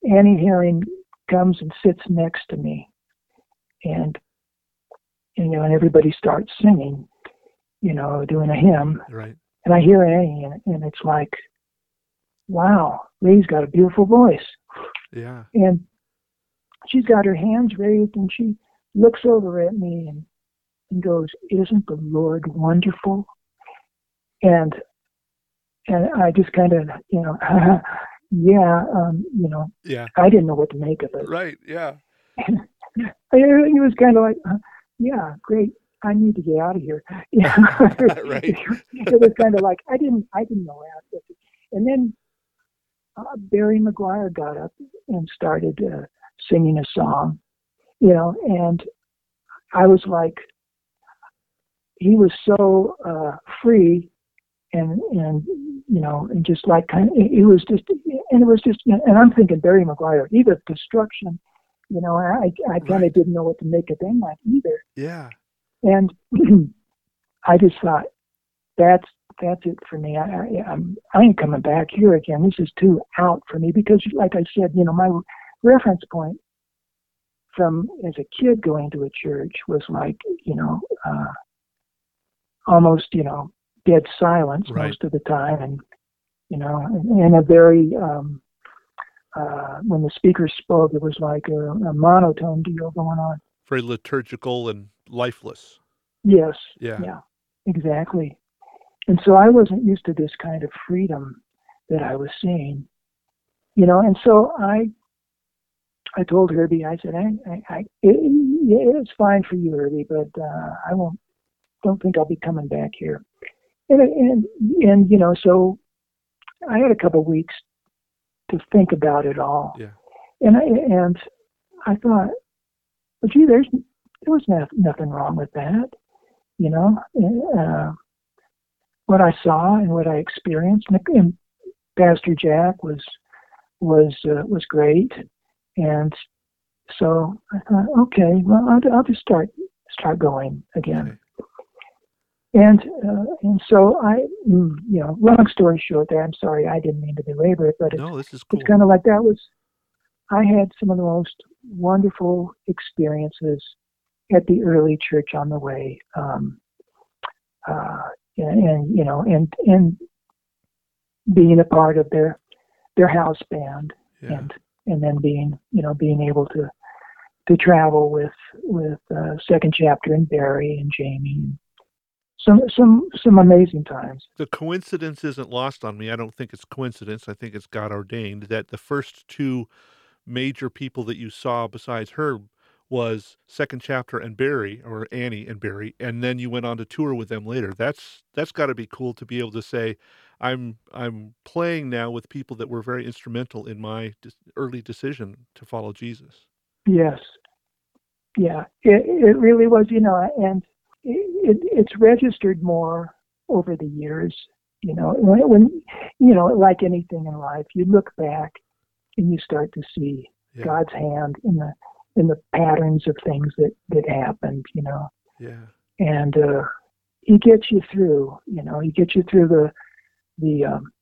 Annie Herring comes and sits next to me, and you know, and everybody starts singing, you know, doing a hymn. Right. And I hear Annie, and, and it's like, wow, Lee's got a beautiful voice. Yeah. And she's got her hands raised, and she looks over at me and and goes, Isn't the Lord wonderful? And and I just kind of, you know, yeah, um, you know, yeah, I didn't know what to make of it. Right, yeah. it was kind of like, uh, yeah, great. I need to get out of here. Yeah, right. it was kind of like I didn't, I didn't know how. And then uh, Barry McGuire got up and started uh, singing a song, you know, and I was like, he was so uh, free and and you know and just like kind of it was just and it was just and I'm thinking Barry McGuire Eve of Destruction you know I I kind of right. didn't know what to make of them like either. Yeah. And I just thought that's that's it for me. I, I I'm I ain't coming back here again. This is too out for me because like I said you know my reference point from as a kid going to a church was like you know uh almost, you know, dead silence right. most of the time, and you know, in a very um, uh, when the speaker spoke, it was like a, a monotone deal going on. Very liturgical and lifeless. Yes. Yeah. Yeah. Exactly. And so I wasn't used to this kind of freedom that I was seeing, you know. And so I, I told Herbie, I said, I, I, I it, it's fine for you, Herbie, but uh, I won't don't think I'll be coming back here. And, and, and you know, so I had a couple of weeks to think about it all. Yeah. And I, and I thought, well, gee, there's, there was nothing wrong with that, you know? Uh, what I saw and what I experienced. And, and Pastor Jack was was uh, was great, and so I thought, okay, well, I'll, I'll just start start going again. And uh, and so I, you know, long story short, there. I'm sorry, I didn't mean to belabor it, but it's, no, this is cool. it's kind of like that was. I had some of the most wonderful experiences at the early church on the way, um, uh, and, and you know, and and being a part of their their house band, yeah. and and then being you know being able to to travel with with uh, second chapter and Barry and Jamie. Some some some amazing times. The coincidence isn't lost on me. I don't think it's coincidence. I think it's God ordained that the first two major people that you saw besides her was second chapter and Barry or Annie and Barry, and then you went on to tour with them later. That's that's got to be cool to be able to say, I'm I'm playing now with people that were very instrumental in my early decision to follow Jesus. Yes, yeah, it, it really was, you know, and it, it, it's registered more over the years. You know, when, when, you know, like anything in life, you look back and you start to see yeah. God's hand in the in the patterns of things that that happened. You know, yeah, and uh, He gets you through. You know, He gets you through the the um,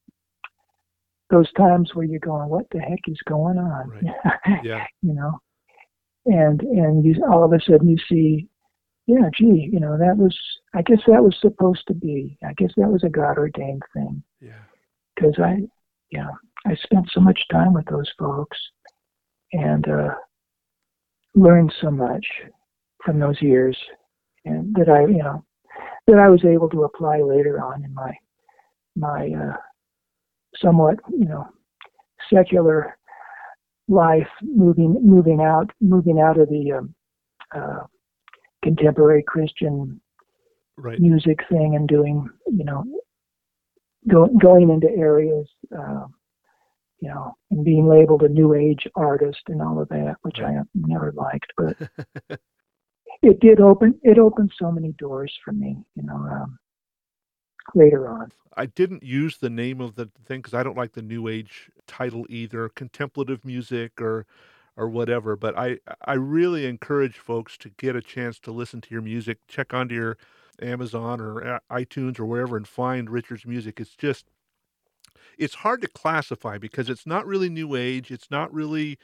those times where you're going, what the heck is going on? Right. Yeah. you know, and and you all of a sudden you see, yeah, gee, you know that was I guess that was supposed to be. I guess that was a God ordained thing. Yeah. Because I, yeah, I spent so much time with those folks, and uh, learned so much from those years, and that I, you know, that I was able to apply later on in my my uh, somewhat, you know, secular life moving moving out moving out of the um, uh, contemporary Christian right. music thing and doing you know go, going into areas uh, you know and being labeled a new age artist and all of that which right. I never liked but it did open it opened so many doors for me you know um, later on I didn't use the name of the thing because I don't like the new age title either, contemplative music or or whatever. But I I really encourage folks to get a chance to listen to your music. Check onto your Amazon or iTunes or wherever and find Richard's music. It's just it's hard to classify because it's not really new age. It's not really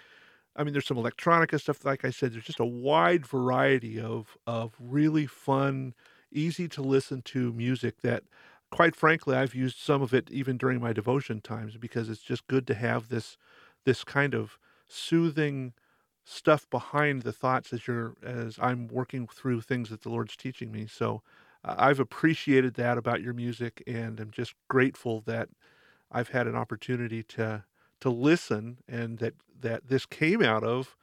I mean, there's some electronica stuff. Like I said, there's just a wide variety of of really fun, easy to listen to music that quite frankly, I've used some of it even during my devotion times because it's just good to have this this kind of soothing stuff behind the thoughts as you're as I'm working through things that the Lord's teaching me. So I've appreciated that about your music, and I'm just grateful that I've had an opportunity to to listen, and that that this came out of,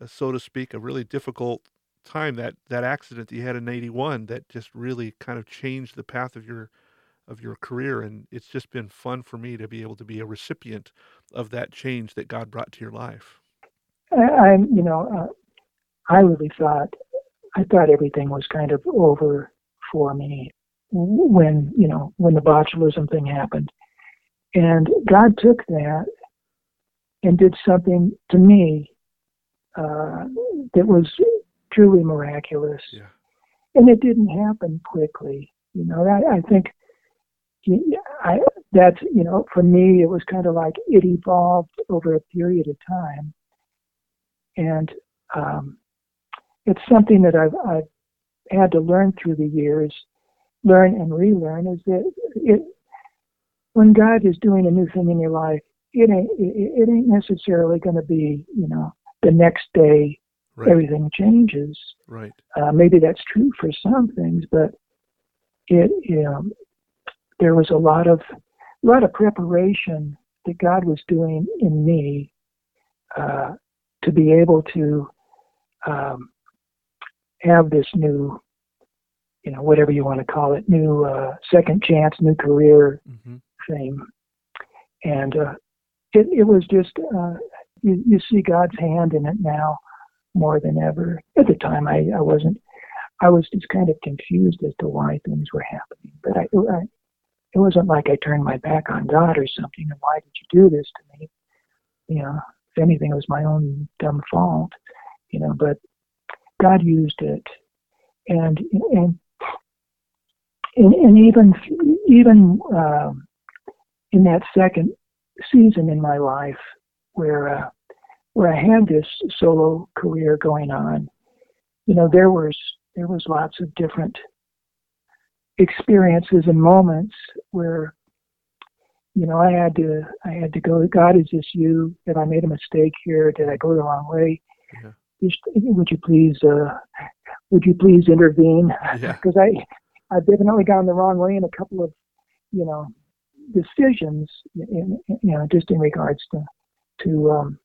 uh, so to speak, a really difficult time that that accident that you had in 81 that just really kind of changed the path of your of your career and it's just been fun for me to be able to be a recipient of that change that God brought to your life. I, you know, uh, I really thought, I thought everything was kind of over for me when, you know, when the botulism thing happened. And God took that and did something to me uh, that was truly miraculous. Yeah. And it didn't happen quickly. You know, I, I think I, that's, you know, for me, it was kind of like it evolved over a period of time. And um, it's something that I've, I've had to learn through the years, learn and relearn is that it, when God is doing a new thing in your life, it ain't, it, it ain't necessarily going to be, you know, the next day right. everything changes. Right. Uh, maybe that's true for some things, but it, you know, there was a lot of a lot of preparation that God was doing in me uh, to be able to um, have this new, you know, whatever you want to call it, new uh, second chance, new career mm-hmm. thing, and uh, it, it was just uh, you, you see God's hand in it now more than ever. At the time, I, I wasn't. I was just kind of confused as to why things were happening, but I, I it wasn't like I turned my back on God or something. And why did you do this to me? You know, if anything, it was my own dumb fault. You know, but God used it, and and and, and even even um, in that second season in my life where uh, where I had this solo career going on, you know, there was there was lots of different experiences and moments where you know I had to I had to go God is this you did I made a mistake here did I go the wrong way yeah. Just, would you please uh, would you please intervene because yeah. I I've definitely gone the wrong way in a couple of you know decisions in, in you know just in regards to to um,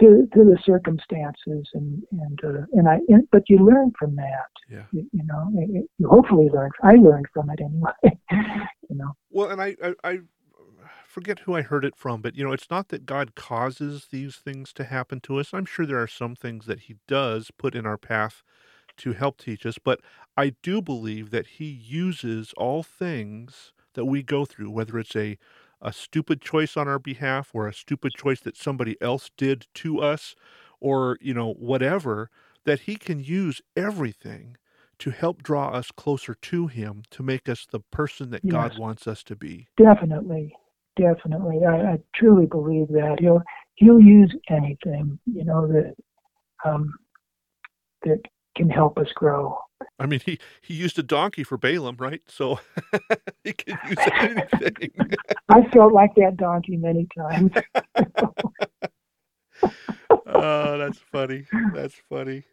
to to the circumstances and and uh, and I and, but you learn from that. Yeah. You, you know, it, you hopefully learn. I learned from it anyway. you know. Well, and I, I I forget who I heard it from, but you know, it's not that God causes these things to happen to us. I'm sure there are some things that He does put in our path to help teach us, but I do believe that He uses all things that we go through, whether it's a a stupid choice on our behalf or a stupid choice that somebody else did to us or, you know, whatever, that he can use everything to help draw us closer to him to make us the person that yes. God wants us to be. Definitely. Definitely. I, I, truly believe that. He'll he'll use anything, you know, that um that can help us grow. I mean, he, he used a donkey for Balaam, right? So he can use anything. I felt like that donkey many times. oh, that's funny. That's funny.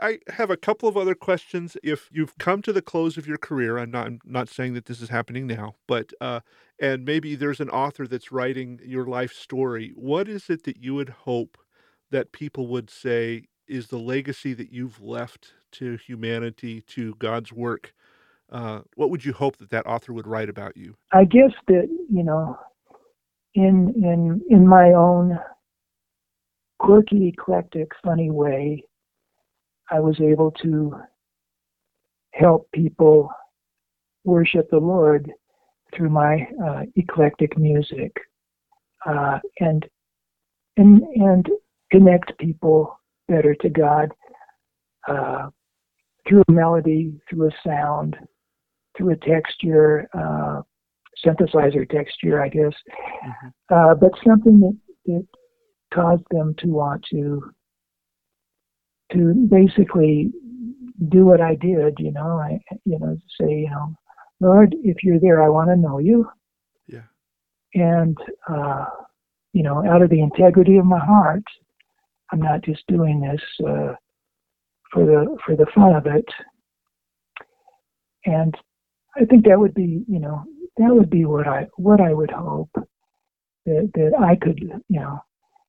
I have a couple of other questions. If you've come to the close of your career, I'm not I'm not saying that this is happening now, but uh, and maybe there's an author that's writing your life story. What is it that you would hope that people would say is the legacy that you've left to humanity, to God's work? Uh, what would you hope that that author would write about you? I guess that you know, in in in my own quirky, eclectic, funny way, I was able to help people worship the Lord through my uh, eclectic music, uh, and and and connect people better to God uh, through a melody, through a sound, through a texture, uh, synthesizer texture, I guess. Mm-hmm. Uh, but something that, that caused them to want to to basically do what I did. You know, I you know say you know, Lord, if you're there, I want to know you. Yeah. And uh, you know, out of the integrity of my heart, I'm not just doing this uh, for the for the fun of it. And I think that would be, you know, that would be what I what I would hope that that I could, you know,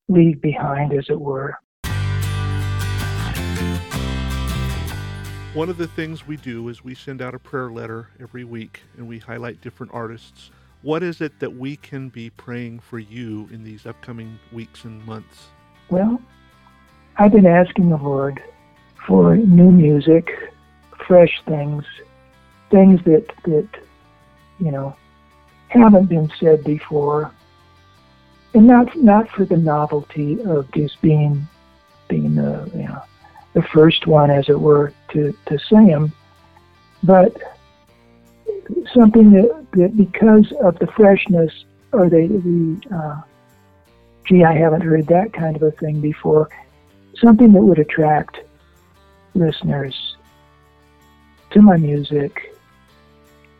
leave behind, as it were. One of the things we do is we send out a prayer letter every week and we highlight different artists. What is it that we can be praying for you in these upcoming weeks and months? Well, I've been asking the Lord for new music, fresh things, things that that you know haven't been said before, and not not for the novelty of just being being the you know the first one, as it were, to to sing them, but something that, that because of the freshness or the the uh, gee, I haven't heard that kind of a thing before something that would attract listeners to my music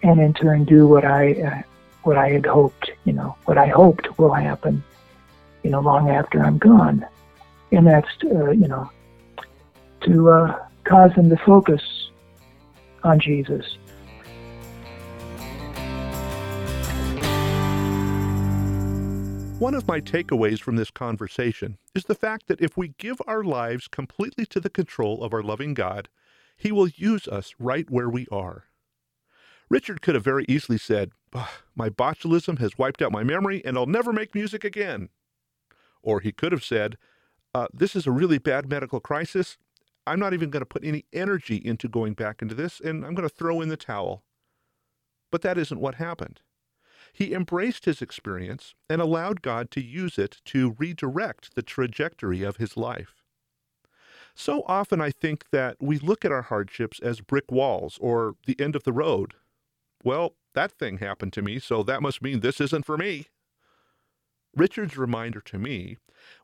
and in turn do what I uh, what I had hoped, you know, what I hoped will happen, you know, long after I'm gone, and that's uh, you know to uh, cause them to focus on Jesus. One of my takeaways from this conversation is the fact that if we give our lives completely to the control of our loving God, He will use us right where we are. Richard could have very easily said, My botulism has wiped out my memory and I'll never make music again. Or he could have said, uh, This is a really bad medical crisis. I'm not even going to put any energy into going back into this and I'm going to throw in the towel. But that isn't what happened. He embraced his experience and allowed God to use it to redirect the trajectory of his life. So often I think that we look at our hardships as brick walls or the end of the road. Well, that thing happened to me, so that must mean this isn't for me. Richard's reminder to me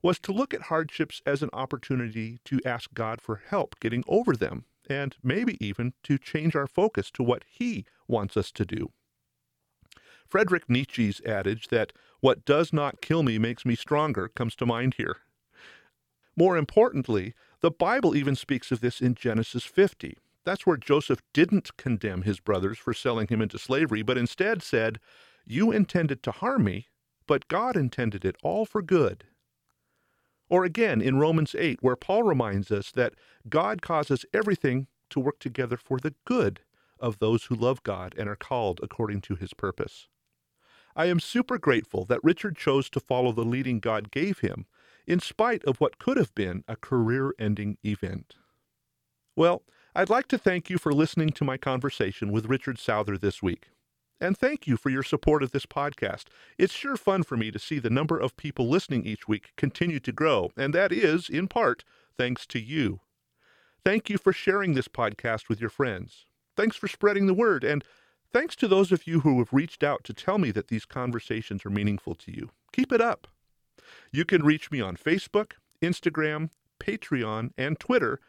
was to look at hardships as an opportunity to ask God for help getting over them, and maybe even to change our focus to what He wants us to do. Friedrich Nietzsche's adage that what does not kill me makes me stronger comes to mind here. More importantly, the Bible even speaks of this in Genesis 50. That's where Joseph didn't condemn his brothers for selling him into slavery, but instead said, You intended to harm me, but God intended it all for good. Or again in Romans 8, where Paul reminds us that God causes everything to work together for the good of those who love God and are called according to his purpose. I am super grateful that Richard chose to follow the leading God gave him, in spite of what could have been a career ending event. Well, I'd like to thank you for listening to my conversation with Richard Souther this week. And thank you for your support of this podcast. It's sure fun for me to see the number of people listening each week continue to grow, and that is, in part, thanks to you. Thank you for sharing this podcast with your friends. Thanks for spreading the word, and thanks to those of you who have reached out to tell me that these conversations are meaningful to you. Keep it up. You can reach me on Facebook, Instagram, Patreon, and Twitter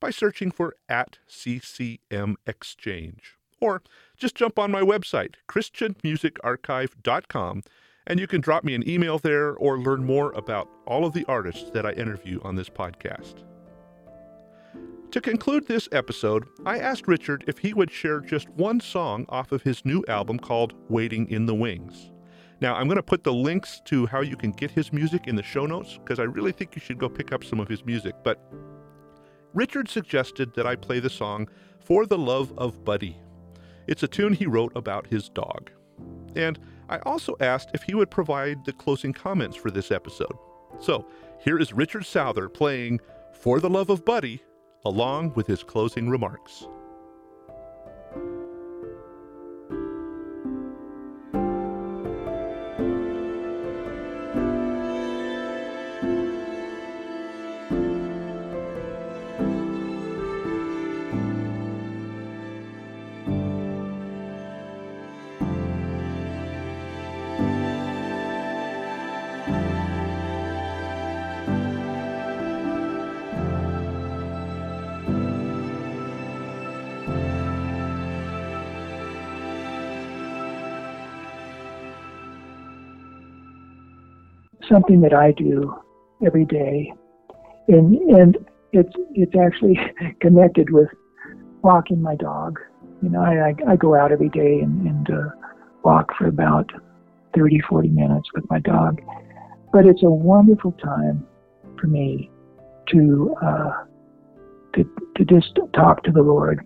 by searching for at CCM Exchange or just jump on my website, ChristianMusicArchive.com, and you can drop me an email there or learn more about all of the artists that I interview on this podcast. To conclude this episode, I asked Richard if he would share just one song off of his new album called Waiting in the Wings. Now, I'm going to put the links to how you can get his music in the show notes because I really think you should go pick up some of his music. But Richard suggested that I play the song For the Love of Buddy it's a tune he wrote about his dog. And I also asked if he would provide the closing comments for this episode. So here is Richard Souther playing For the Love of Buddy, along with his closing remarks. Something that I do every day, and and it's it's actually connected with walking my dog. You know, I I, I go out every day and, and uh, walk for about 30, 40 minutes with my dog, but it's a wonderful time for me to uh, to to just talk to the Lord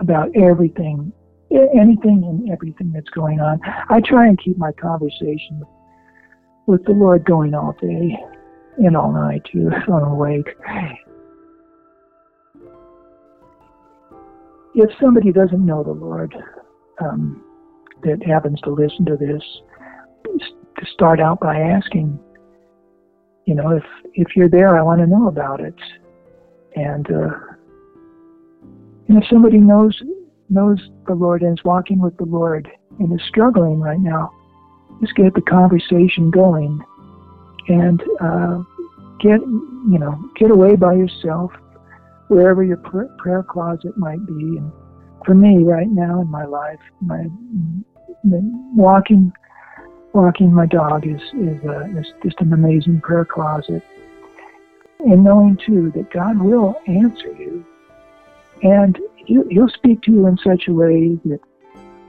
about everything, anything and everything that's going on. I try and keep my conversation with with the Lord going all day and all night too if I'm awake. If somebody doesn't know the Lord um, that happens to listen to this, to start out by asking, you know, if if you're there, I want to know about it. And uh, and if somebody knows knows the Lord and is walking with the Lord and is struggling right now, just get the conversation going and uh, get you know get away by yourself wherever your pr- prayer closet might be. And for me right now in my life my, my walking walking my dog is is, uh, is just an amazing prayer closet. And knowing too that God will answer you. And he'll speak to you in such a way that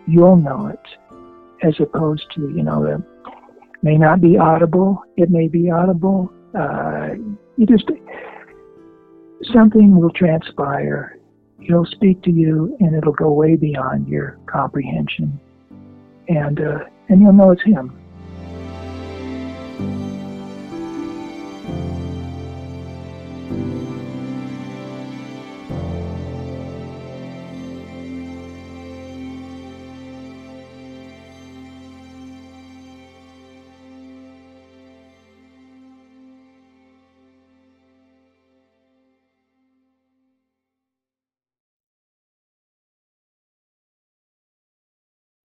you'll know it as opposed to, you know, it may not be audible, it may be audible. Uh, you just, something will transpire. He'll speak to you and it'll go way beyond your comprehension. And, uh, and you'll know it's him.